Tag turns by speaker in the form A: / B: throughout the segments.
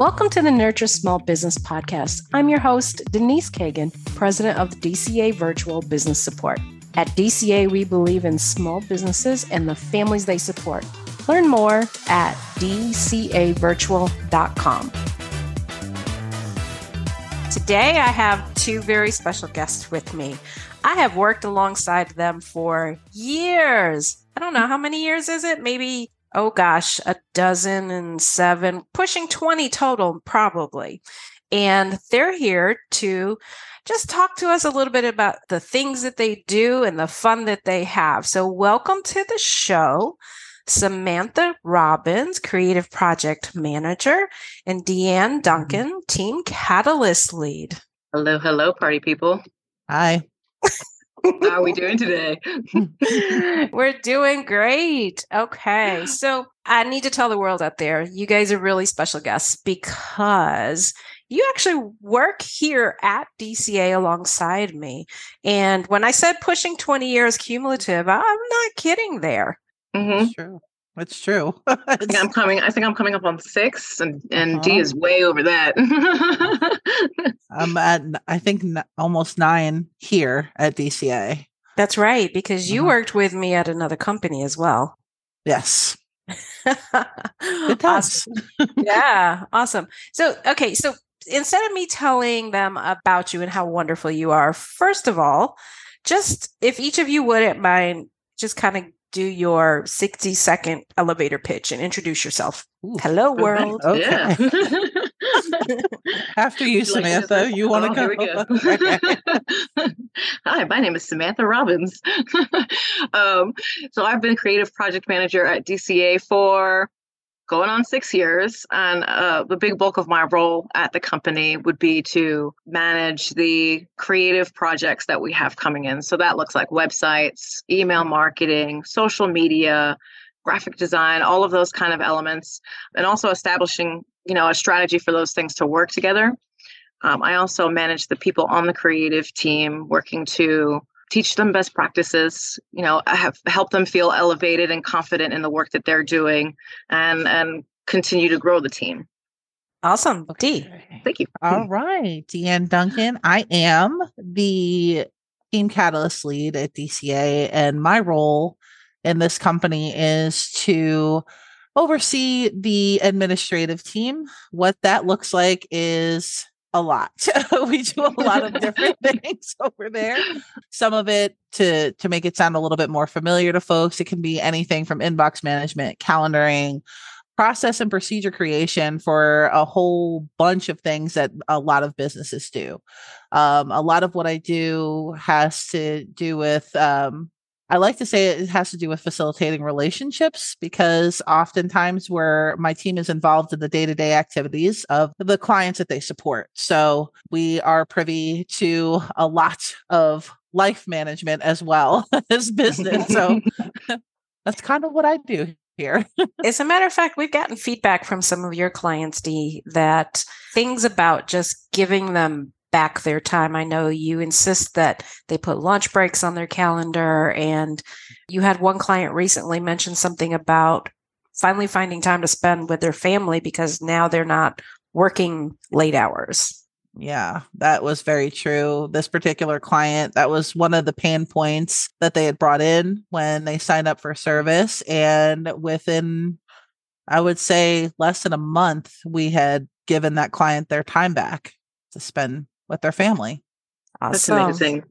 A: Welcome to the Nurture Small Business Podcast. I'm your host, Denise Kagan, president of the DCA Virtual Business Support. At DCA, we believe in small businesses and the families they support. Learn more at dcavirtual.com. Today, I have two very special guests with me. I have worked alongside them for years. I don't know how many years is it? Maybe oh gosh, a dozen and seven, pushing 20 total, probably. And they're here to just talk to us a little bit about the things that they do and the fun that they have. So, welcome to the show. Samantha Robbins, Creative Project Manager, and Deanne mm-hmm. Duncan, Team Catalyst Lead.
B: Hello, hello, party people.
C: Hi.
B: How are we doing today?
A: We're doing great. Okay. So I need to tell the world out there, you guys are really special guests because you actually work here at DCA alongside me. And when I said pushing 20 years cumulative, I'm not kidding there.
C: Mm-hmm. true. It's true.
B: I think I'm coming. I think I'm coming up on six, and and uh-huh. D is way over that.
C: I'm at I think n- almost nine here at DCA.
A: That's right, because you uh-huh. worked with me at another company as well.
C: Yes.
A: Good times. Awesome. yeah, awesome. So okay, so instead of me telling them about you and how wonderful you are, first of all, just if each of you wouldn't mind just kind of do your 60 second elevator pitch and introduce yourself. Ooh, Hello, world.
C: Okay. Yeah. After you, Samantha, you want to
B: oh, go? Hi, my name is Samantha Robbins. um, so I've been creative project manager at DCA for going on six years. And uh, the big bulk of my role at the company would be to manage the creative projects that we have coming in. So that looks like websites, email marketing, social media, graphic design, all of those kind of elements, and also establishing, you know, a strategy for those things to work together. Um, I also manage the people on the creative team working to teach them best practices you know uh, have help them feel elevated and confident in the work that they're doing and and continue to grow the team.
A: Awesome. D.
B: Thank you.
C: All right. Deanne duncan i am the team catalyst lead at dca and my role in this company is to oversee the administrative team. What that looks like is a lot. we do a lot of different things over there. Some of it to to make it sound a little bit more familiar to folks, it can be anything from inbox management, calendaring, process and procedure creation for a whole bunch of things that a lot of businesses do. Um, a lot of what I do has to do with um, I like to say it has to do with facilitating relationships because oftentimes where my team is involved in the day-to-day activities of the clients that they support. So we are privy to a lot of life management as well as business. So that's kind of what I do here.
A: As a matter of fact, we've gotten feedback from some of your clients, Dee, that things about just giving them back their time. I know you insist that they put lunch breaks on their calendar. And you had one client recently mention something about finally finding time to spend with their family because now they're not working late hours.
C: Yeah, that was very true. This particular client, that was one of the pain points that they had brought in when they signed up for service. And within, I would say, less than a month, we had given that client their time back to spend with their family.
B: Awesome. That's amazing.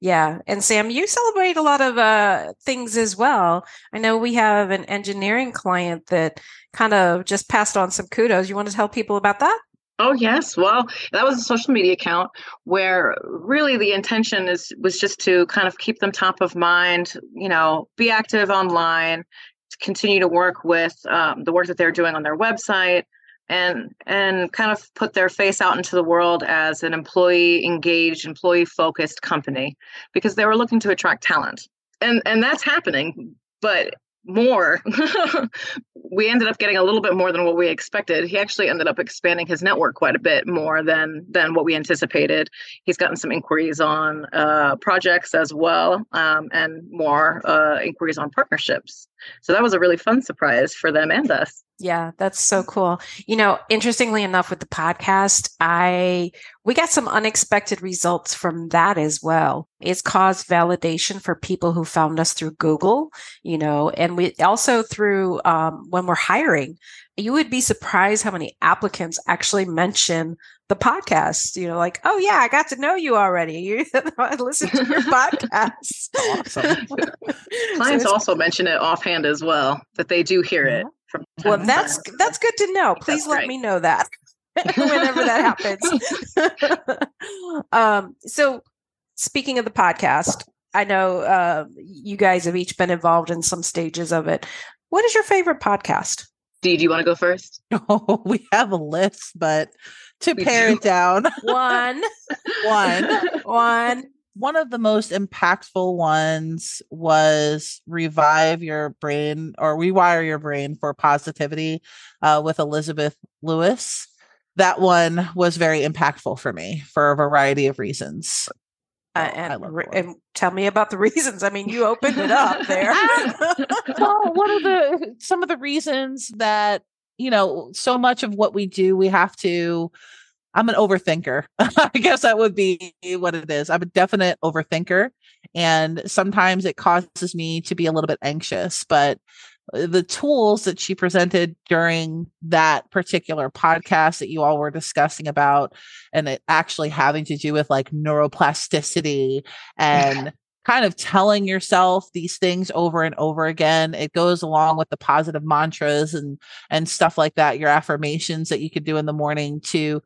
A: Yeah. And Sam, you celebrate a lot of uh, things as well. I know we have an engineering client that kind of just passed on some kudos. You want to tell people about that?
B: Oh yes, well, that was a social media account where really the intention is was just to kind of keep them top of mind. You know, be active online, continue to work with um, the work that they're doing on their website, and and kind of put their face out into the world as an employee engaged employee focused company because they were looking to attract talent. And and that's happening but more. We ended up getting a little bit more than what we expected. He actually ended up expanding his network quite a bit more than than what we anticipated. He's gotten some inquiries on uh, projects as well um, and more uh, inquiries on partnerships So that was a really fun surprise for them and us.
A: Yeah, that's so cool. You know, interestingly enough, with the podcast, I we got some unexpected results from that as well. It's caused validation for people who found us through Google, you know, and we also through um, when we're hiring. You would be surprised how many applicants actually mention the podcast. You know, like, oh yeah, I got to know you already. You I listened to your podcast.
C: Awesome.
B: Clients
A: So
B: also mention it offhand as well that they do hear it from. time
A: well,
B: to
A: that's
B: time.
A: that's good to know.
B: That's
A: Please let
B: right.
A: me know that whenever that happens. um, so, speaking of the podcast, I know uh, you guys have each been involved in some stages of it. What is your favorite podcast?
B: Dee, do you want to go first?
C: Oh, we have a list, but to pare it down,
A: One,
C: one.
A: One.
C: one of the most impactful ones was revive your brain or rewire your brain for positivity uh, with elizabeth lewis. That one was very impactful for me for a variety of reasons.
A: Uh,
C: I
A: and,
C: love
A: re- and tell me about the reasons. I mean, you opened it up there.
C: well, one of the some of the reasons that you know so much of what we do we have to i'm an overthinker. I guess that would be what it is. I'm a definite overthinker and sometimes it causes me to be a little bit anxious but uh, the tools that she presented during that particular podcast that you all were discussing about and it actually having to do with like neuroplasticity and kind of telling yourself these things over and over again it goes along with the positive mantras and and stuff like that your affirmations that you could do in the morning to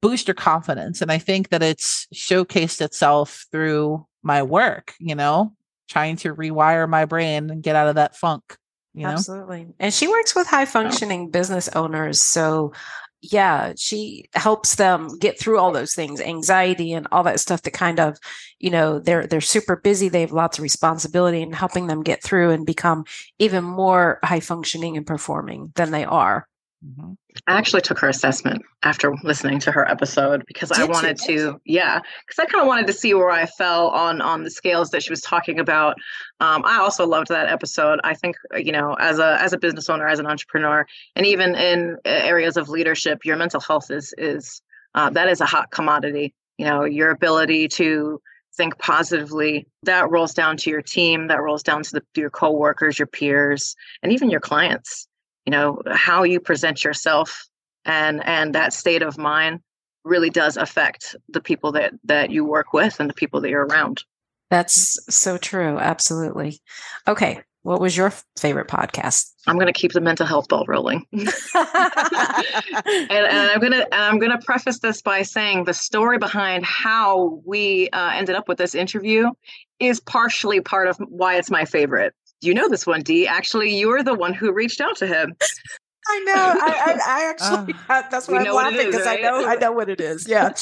C: boost your confidence and i think that it's showcased itself through my work you know trying to rewire my brain and get out of that funk you know
A: Absolutely. And she works with high functioning business owners. So, yeah, she helps them get through all those things, anxiety and all that stuff that kind of, you know, they're they're super busy, they have lots of responsibility and helping them get through and become even more high functioning and performing than they are.
C: Mhm.
B: I actually took her assessment after listening to her episode because I
A: Did you?
B: wanted to, yeah, because I kind of wanted to see where I fell on on the scales that she was talking about. Um, I also loved that episode. I think uh, you know, as a as a business owner, as an entrepreneur, and even in uh, areas of leadership, your mental health is is uh, that is a hot commodity. You know, your ability to think positively that rolls down to your team, that rolls down to the, your coworkers, your peers, and even your clients you know how you present yourself and and that state of mind really does affect the people that that you work with and the people that you're around
A: That's so true. Absolutely. Okay. What was your favorite podcast?
B: i'm going to keep the mental health ball rolling and, and i'm going to and i'm going to preface this by saying the story behind how we uh, ended up with this interview is partially part of why it's my favorite you know this one d actually you're the one who reached out to him
A: I know. I, I, I actually, that's
B: We
A: why I'm
B: know what
A: laughing because
B: right?
A: I know, I know what it is. Yeah.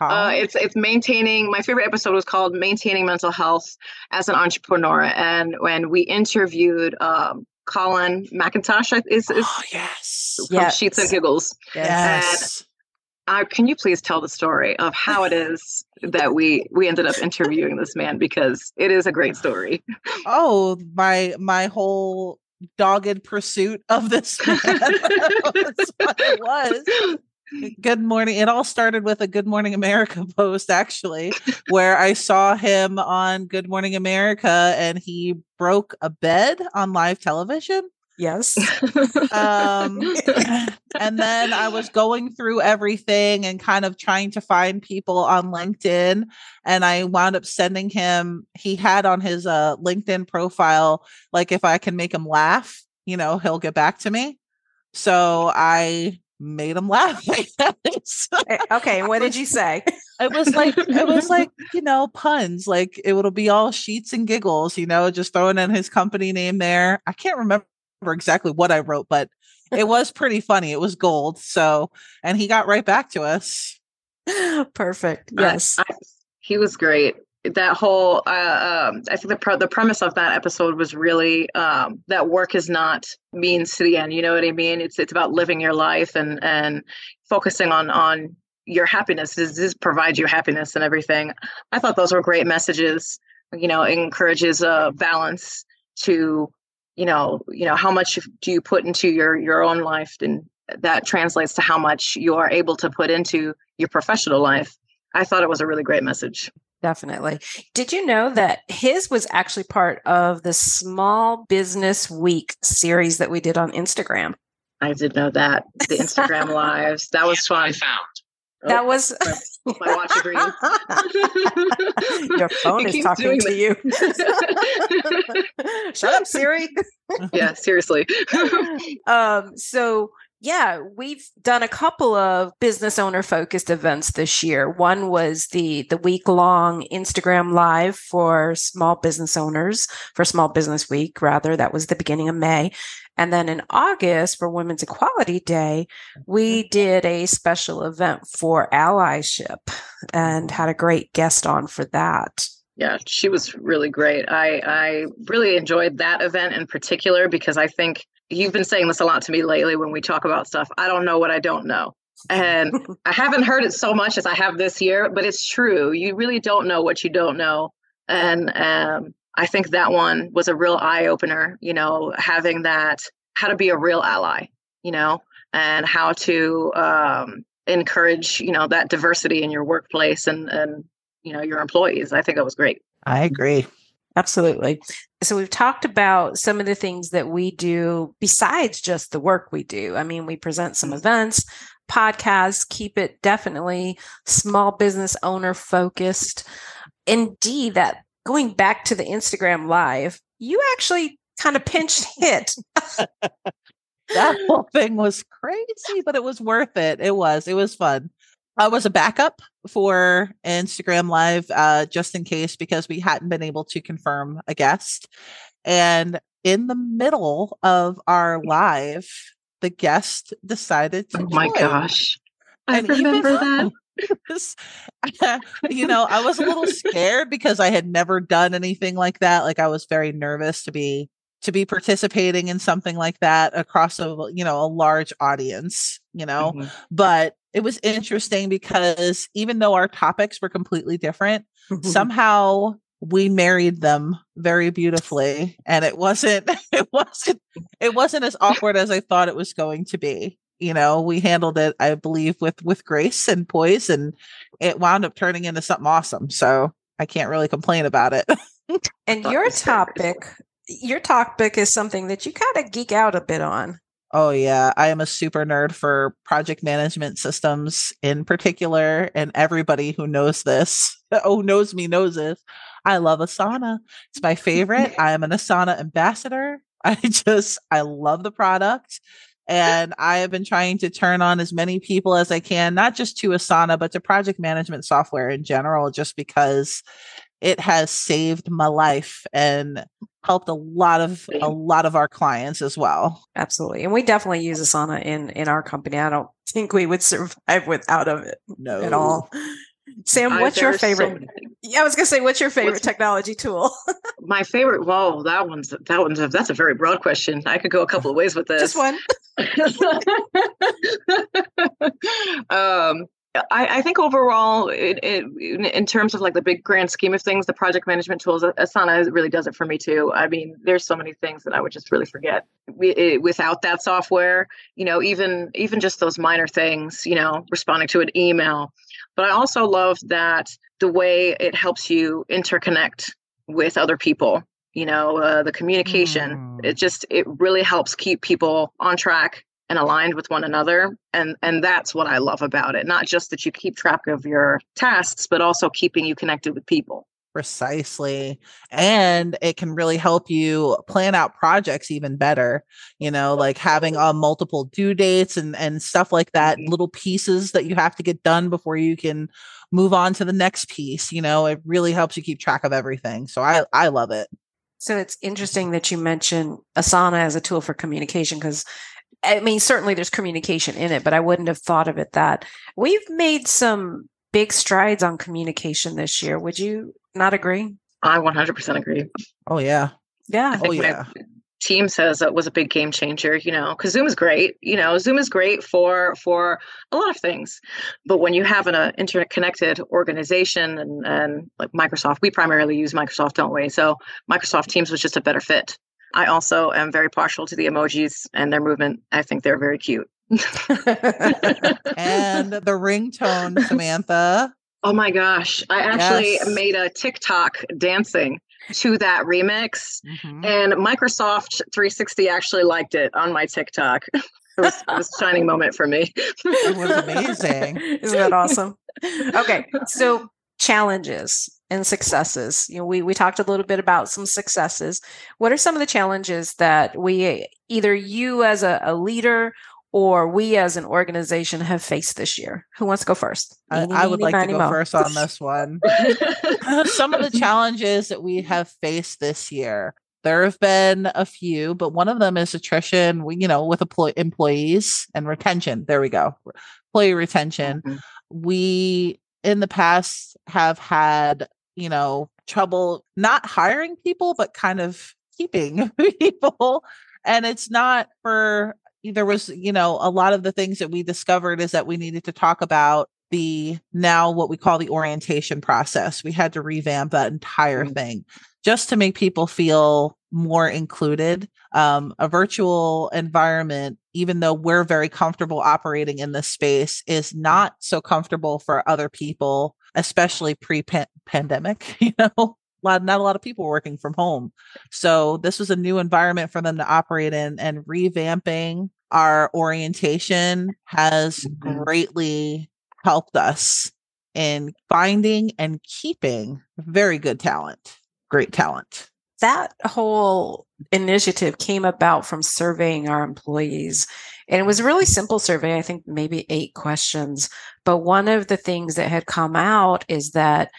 B: Uh, it's it's maintaining. My favorite episode was called "Maintaining Mental Health as an Entrepreneur," and when we interviewed um, Colin McIntosh, I- is, is
C: oh yes
B: from
A: Yes.
B: Sheets and Giggles.
C: yes
B: Uh, can you please tell the story of how it is that we we ended up interviewing this man? Because it is a great story.
C: oh my my whole dogged pursuit of this man That's what it was. Good morning it all started with a good morning america post actually where i saw him on good morning america and he broke a bed on live television
A: Yes.
C: um and then i was going through everything and kind of trying to find people on linkedin and i wound up sending him he had on his uh linkedin profile like if i can make him laugh you know he'll get back to me so i made him laugh
A: Eh, okay. What did you say?
C: it was like it was like you know puns like it would be all sheets and giggles you know just throwing in his company name there i can't remember exactly what i wrote but it was pretty funny it was gold so and he got right back to us
A: Perfect. Yes.
B: I- he was great. That whole, uh, um, I think the pre- the premise of that episode was really um, that work is not means to the end. You know what I mean? It's it's about living your life and and focusing on on your happiness. Does this provide you happiness and everything? I thought those were great messages. You know, encourages a balance to you know you know how much do you put into your your own life? And that translates to how much you are able to put into your professional life. I thought it was a really great message.
A: Definitely. Did you know that his was actually part of the small business week series that we did on instagram?
B: I did know that. The instagram lives. That was fun
D: I found.
A: That
B: Oh,
A: was
B: my watch agrees.
A: your phone is talking to you shut up siri
B: yeah, seriously.
A: um so yeah we've done a couple of business owner focused events this year. One was the the week long instagram live for small business owners for small business week rather. That was the beginning of may. And then in august for women's equality day we mm-hmm. did a special event for allyship and mm-hmm. had a great guest on for that.
B: Yeah, she was really great. I I really enjoyed that event in particular because I think you've been saying this a lot to me lately when we talk about stuff. I don't know what I don't know. And I haven't heard it so much as I have this year, but it's true. You really don't know what you don't know. And um, I think that one was a real eye opener, you know, having that, how to be a real ally, you know, and how to um, encourage, you know, that diversity in your workplace and, and, you know, your employees. I think that was great.
C: I agree.
A: Absolutely. So we've talked about some of the things that we do besides just the work we do. I mean, we present some mm-hmm. events, podcasts, keep it definitely small business owner focused. Indeed, that going back to the Instagram live, you actually kind of pinched hit.
C: that whole thing was crazy, but it was worth it. It was. It was fun. I was a backup for Instagram Live, uh, just in case, because we hadn't been able to confirm a guest. And in the middle of our live, the guest decided to.
B: Oh my
C: join.
B: gosh. I
C: And even
B: remember that.
C: you know, I was a little scared because I had never done anything like that. Like I was very nervous to be to be participating in something like that across a you know a large audience, you know.
B: Mhm.
C: But it was interesting because even though our topics were completely different, mm-hmm. somehow we married them very beautifully and it wasn't it wasn't it wasn't as awkward as I thought it was going to be you know? We handled it i believe with with grace and poise and it wound up turning into something awesome so i can't really complain about it.
A: And your topic, your topic is something that you kind of geek out a bit on.
C: Oh yeah i am a super nerd for project management systems in particular and everybody who knows this who knows me knows this. I love asana. It's my favorite. I am an asana ambassador. I just i love the product and I have been trying to turn on as many people as I can, not just to Asana, but to project management software in general, just because it has saved my life and helped a lot of a lot of our clients as well.
A: Absolutely. And we definitely use Asana in in our company. I don't think we would survive without of it
C: No,
A: at all. Sam,
B: I-
A: what's your
B: there are so
A: favorite? yeah, I was gonna say, what's your favorite
B: What's-
A: technology tool?
B: My favorite. Well, that one's that one's a, that's a very broad question. I could go a couple of ways with this.
A: Just one.
B: um, I, I think overall, it, it, in, terms of like the big grand scheme of things, the project management tools, Asana really does it for me too. I mean, there's so many things that I would just really forget it, without that software. You know, even even just those minor things. You know, responding to an email. But I also love that the way it helps you interconnect with other people. You know, uh, the communication.
C: Mm.
B: It just it really helps keep people on track and aligned with one another and and that's what i love about it not just that you keep track of your tasks but also keeping you connected with people
C: Precisely. And it can really help you plan out projects even better, you know, like having uh, multiple due dates and, and stuff like that,
B: Mhm.
C: little pieces that you have to get done before you can move on to the next piece. You know, it really helps you keep track of everything. So I, I love it.
A: So it's interesting that you mention Asana as a tool for communication because I mean, certainly there's communication in it, but I wouldn't have thought of it that we've made some big strides on communication this year. Would you not agree?
B: i 100% agree
C: Oh, yeah.
A: Yeah.
B: I
C: Oh,
B: think
C: yeah.
B: teams has uh, was a big game changer you know because zoom is great you know zoom is great for for a lot of things but when you have an uh, interconnected organization and and like microsoft we primarily use microsoft don't we so microsoft teams was just a better fit I also am very partial to the emojis and their movement. I think they're very cute.
C: and the ringtone, Samantha.
B: Oh my gosh. I actually
C: Yes.
B: made a TikTok dancing to that remix,
C: Mhm.
B: and Microsoft 360 actually liked it on my TikTok. it, was, it was a shining moment for me.
C: It was amazing.
A: Isn't that awesome? Okay, so challenges and successes. You know, we we talked a little bit about some successes. What are some of the challenges that we either you as a, a leader or we as an organization have faced this year? Who wants to go first?
C: I,
A: Eeny,
C: I would
A: meeny,
C: like to go
A: moe.
C: first on this one. some of the challenges that we have faced this year. There have been a few, but one of them is attrition. We, you know, with employ- employees and retention. There we go. Employee retention.
B: Mhm.
C: We in the past have had, you know, trouble not hiring people, but kind of keeping people. And it's not for there was, you know, a lot of the things that we discovered is that we needed to talk about the now what we call the orientation process. We had to revamp that entire
B: Mhm.
C: thing just to make people feel more included. Um, a virtual environment, even though we're very comfortable operating in this space, is not so comfortable for other people, especially pre pandemic. You know, a lot, not a lot of people working from home. So this was a new environment for them to operate in and revamping our orientation has
B: Mhm.
C: greatly helped us in finding and keeping very good talent, great talent.
A: that whole initiative came about from surveying our employees and it was a really simple survey i think maybe eight questions but one of the things that had come out is that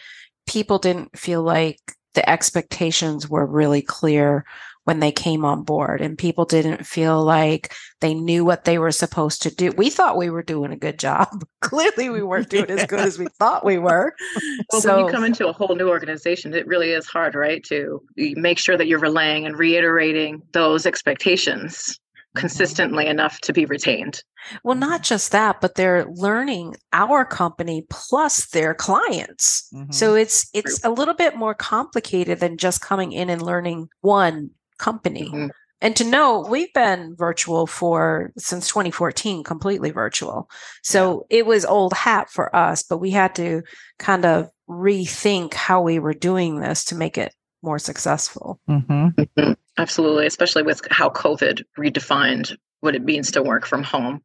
A: people didn't feel like the expectations were really clear when they came on board and people didn't feel like they knew what they were supposed to do we thought we were doing a good job clearly we weren't doing as good as we thought we were
B: Well,
A: so
B: when you come into a whole new organization, it really is hard, right? To make sure that you're relaying and reiterating those expectations consistently enough to be retained.
A: Well, not just that, but they're learning our company plus their clients.
C: Mhm.
A: So it's it's a little bit more complicated than just coming in and learning one company.
B: Mhm.
A: And to know we've been virtual for since 2014, completely virtual. So it was old hat for us, but we had to kind of rethink how we were doing this to make it more successful.
C: Mhm.
B: Mhm. Absolutely, especially with how COVID redefined what it means to work from home.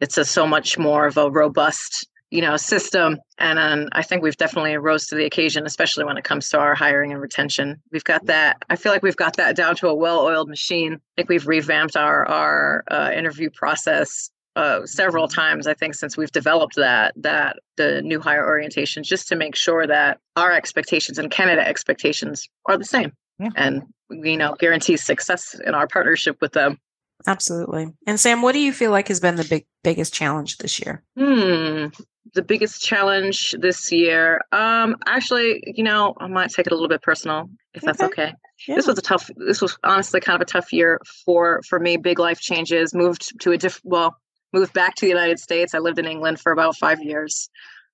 B: It's a so much more of a robust, you know, system, and um, I think we've definitely rose to the occasion, especially when it comes to our hiring and retention. We've got that. I feel like we've got that down to a well-oiled machine. I think we've revamped our our uh, interview process uh, several times. I think since we've developed that that the new hire orientation, just to make sure that our expectations and canada expectations are the same
C: Yeah.
B: and you know guarantee success in our partnership with them
A: Absolutely. And Sam, what do you feel like has been the big biggest challenge this year?
B: hmm the biggest challenge this year. Um actually you know i might take it a little bit personal if that's
A: Okay.
B: okay. This was a tough this was honestly kind of a tough year for for me big life changes moved to a diff well moved back to the united states. I lived in england for about five years.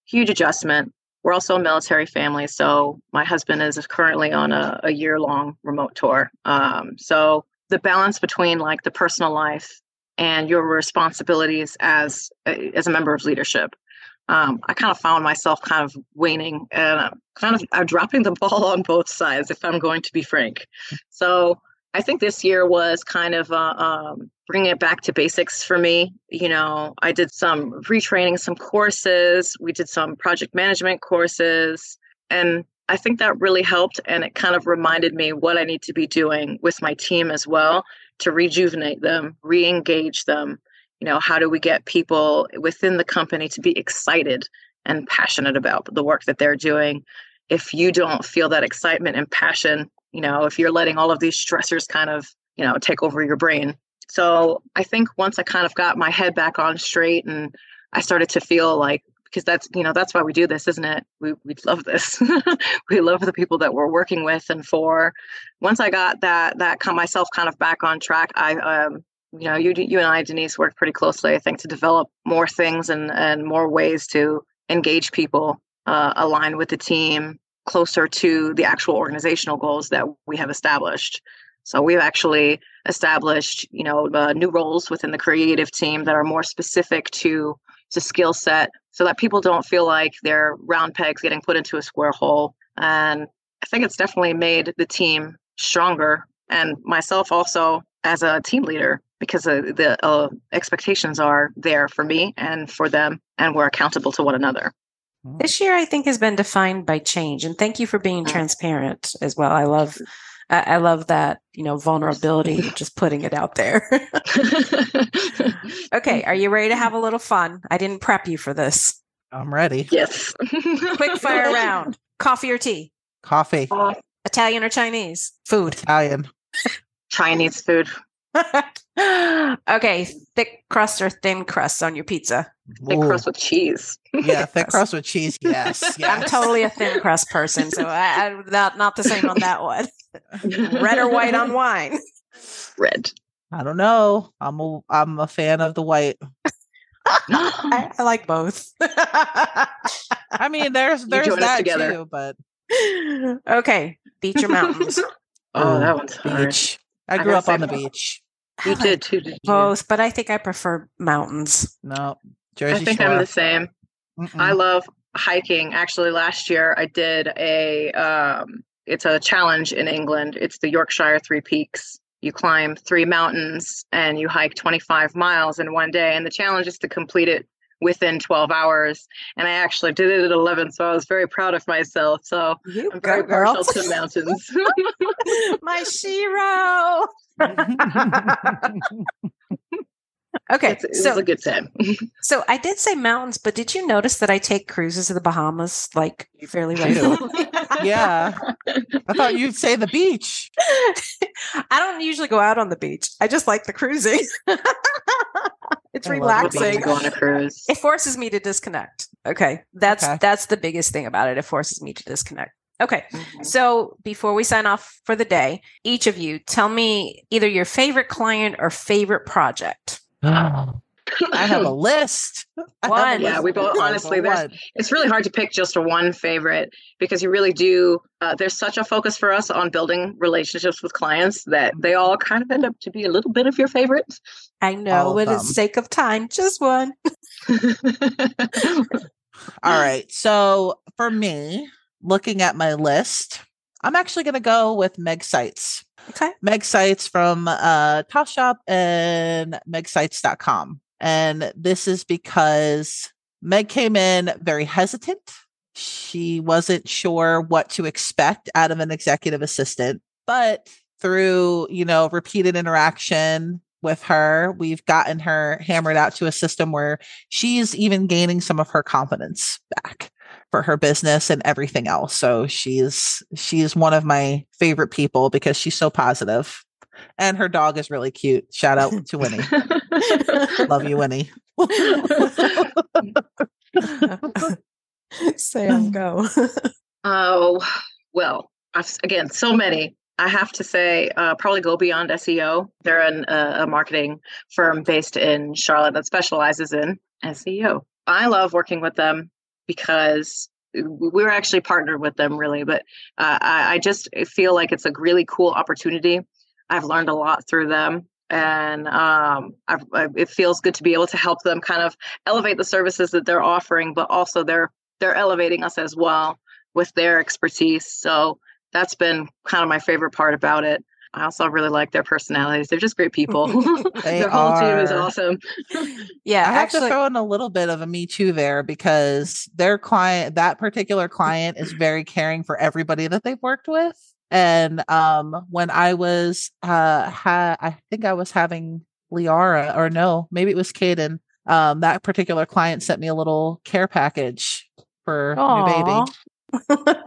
B: Huge adjustment. We're also a military family so my husband is currently on a, a year long remote tour. Um, so the balance between like the personal life and your responsibilities as a, as a member of leadership um, I kind of found myself kind of waning and I'm kind of I'm dropping the ball on both sides, if I'm going to be frank. So I think this year was kind of uh, um, bringing it back to basics for me. You know, I did some retraining, some courses, we did some project management courses, and I think that really helped. And it kind of reminded me what I need to be doing with my team as well to rejuvenate them, re engage them, you know how do we get people within the company to be excited and passionate about the work that they're doing? If you don't feel that excitement and passion you know if you're letting all of these stressors kind of you know take over your brain. So i think once i kind of got my head back on straight and i started to feel like because that's you know that's why we do this isn't it? We we love this. We love the people that we're working with and for. Once i got that that kind myself kind of back on track i um you know, you you and I, Denise, worked pretty closely, I think, to develop more things and and more ways to engage people, uh, align with the team, closer to the actual organizational goals that we have established. So we've actually established, you know, uh, new roles within the creative team that are more specific to to skill set, so that people don't feel like they're round pegs getting put into a square hole. And I think it's definitely made the team stronger, and myself also as a team leader because uh, the uh, expectations are there for me and for them, and we're accountable to one another.
A: This year, I think, has been defined by change, and thank you for being mm. transparent as well. I love, I love that you know vulnerability, just putting it out there. okay, are you ready to have a little fun? I didn't prep you for this.
C: I'm ready.
B: Yes.
A: Quick fire round: coffee or tea?
C: Coffee.
B: Uh,
A: Italian or Chinese? Food.
C: Italian.
B: Chinese food.
A: okay, thick crust or thin crust on your pizza?
B: Thick Ooh. crust with cheese.
C: yeah, thick crust with cheese. Yes, yes.
A: I'm totally a thin crust person, so I, I not not the same on that one. Red or white on wine?
B: Red.
C: I don't know. I'm a I'm a fan of the white.
A: I, I, like both.
C: I mean, there's there's that too, but
A: okay, beach or mountains?
B: oh, that oh, one's
C: beach. Hard. I grew I up on the beach.
B: You did too. Did you?
A: Both, but I think I prefer mountains.
C: No, Jersey
B: I think
C: Shore.
B: I'm the same. Mm-mm. I love hiking. Actually, last year I did a. Um, it's a challenge in England. It's the Yorkshire Three Peaks. You climb three mountains and you hike 25 miles in one day. And the challenge is to complete it within 12 hours. And I actually did it at 11. So I was very proud of myself. So you I'm very girl. partial to mountains.
A: My Shiro. okay.
B: It's, it so, was a good time.
A: so I did say mountains, but did you notice that I take cruises to the Bahamas like fairly regularly?
C: yeah. I thought you'd say the beach.
A: I don't usually go out on the beach. I just like the cruising. It's I relaxing.
B: Go on a cruise.
A: It forces me to disconnect. Okay. That's okay. that's the biggest thing about it. It forces me to disconnect. Okay. Mm-hmm. So before we sign off for the day, each of you tell me either your favorite client or favorite project.
C: I have a list.
A: One.
B: Yeah, we both honestly there's it's really hard to pick just one favorite because you really do uh, there's such a focus for us on building relationships with clients that they all kind of end up to be a little bit of your favorite.
A: I know, for the sake of time, just one.
C: all right. So for me, looking at my list, I'm actually going to go with Meg Sites.
A: Okay.
C: Meg Sites from uh, Shop and megsites.com. And this is because Meg came in very hesitant. She wasn't sure what to expect out of an executive assistant, but through, you know, repeated interaction with her, we've gotten her hammered out to a system where she's even gaining some of her confidence back for her business and everything else. So she's she's one of my favorite people because she's so positive and her dog is really cute. Shout out to Winnie. Love you, Winnie.
A: Sam, go.
B: Oh, well, I've, again, so many. I have to say, uh, probably go beyond SEO. They're an, uh, a marketing firm based in Charlotte that specializes in SEO. I love working with them because we're actually partnered with them, really. But uh, I, I just feel like it's a really cool opportunity I've learned a lot through them. And um, I've, I, it feels good to be able to help them kind of elevate the services that they're offering, but also they're they're elevating us as well with their expertise. So that's been kind of my favorite part about it. I also really like their personalities. They're just great people. their whole are. team is awesome.
A: yeah,
C: I have actually, to throw in a little bit of a me too there because their client, that particular client, is very caring for everybody that they've worked with. And um, when I was, uh, ha- I think I was having Liara, or no, maybe it was Caden. Um, that particular client sent me a little care package for Aww. new baby.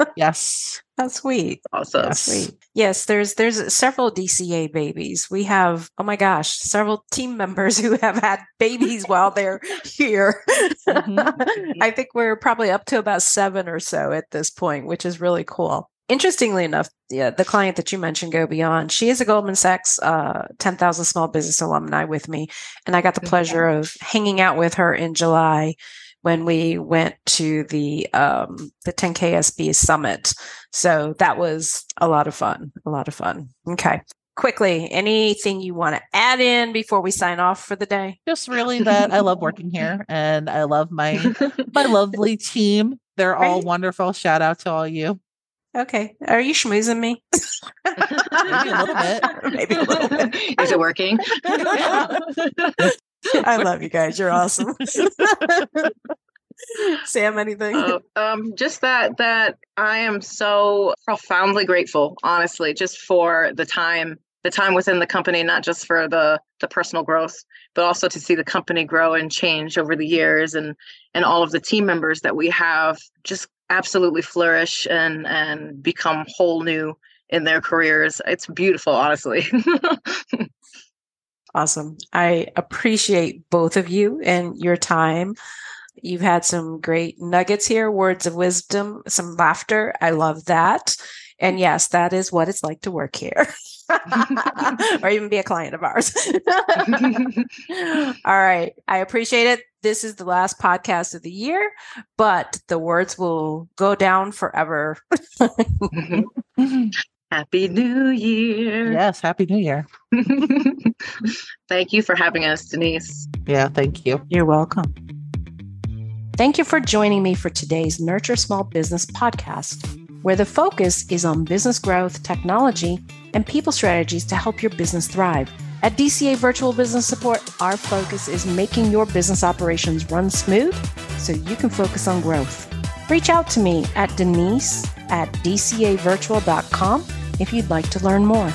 C: yes,
A: that's sweet.
B: Awesome. That's
A: sweet. Yes, there's there's several DCA babies. We have oh my gosh, several team members who have had babies while they're here. Mm-hmm. I think we're probably up to about seven or so at this point, which is really cool interestingly enough, yeah, the client that you mentioned, Go Beyond, she is a Goldman Sachs uh, 10,000 Small Business alumni with me. And I got the pleasure of hanging out with her in July when we went to the um, the 10KSB summit. So that was a lot of fun. A lot of fun. Okay. quickly, anything you want to add in before we sign off for the day?
C: Just really that I love working here and I love my my lovely team. They're all
A: Right.
C: wonderful. Shout out to all you.
A: Okay. Are you schmoozing me?
C: Maybe a little bit.
A: Maybe a little bit.
B: Is it working?
A: I love you guys. You're awesome. Sam, anything?
B: Uh, um, just that that I am so profoundly grateful, honestly, just for the time the time within the company, not just for the the personal growth, but also to see the company grow and change over the years, and and all of the team members that we have just absolutely flourish and and become whole new in their careers. It's beautiful, honestly.
A: Awesome. I appreciate both of you and your time. You've had some great nuggets here, words of wisdom, some laughter. I love that. And yes, that is what it's like to work here or even be a client of ours. All right. I appreciate it. This is the last podcast of the year, but the words will go down forever.
B: Happy New Year.
C: yes, happy new year.
B: Thank you for having us, Denise.
C: Yeah, thank you.
A: You're welcome. Thank you for joining me for today's Nurture Small Business podcast, where the focus is on business growth, technology, and people strategies to help your business thrive. At DCA Virtual Business Support, our focus is making your business operations run smooth so you can focus on growth. Reach out to me at denise at dcavirtual.com if you'd like to learn more.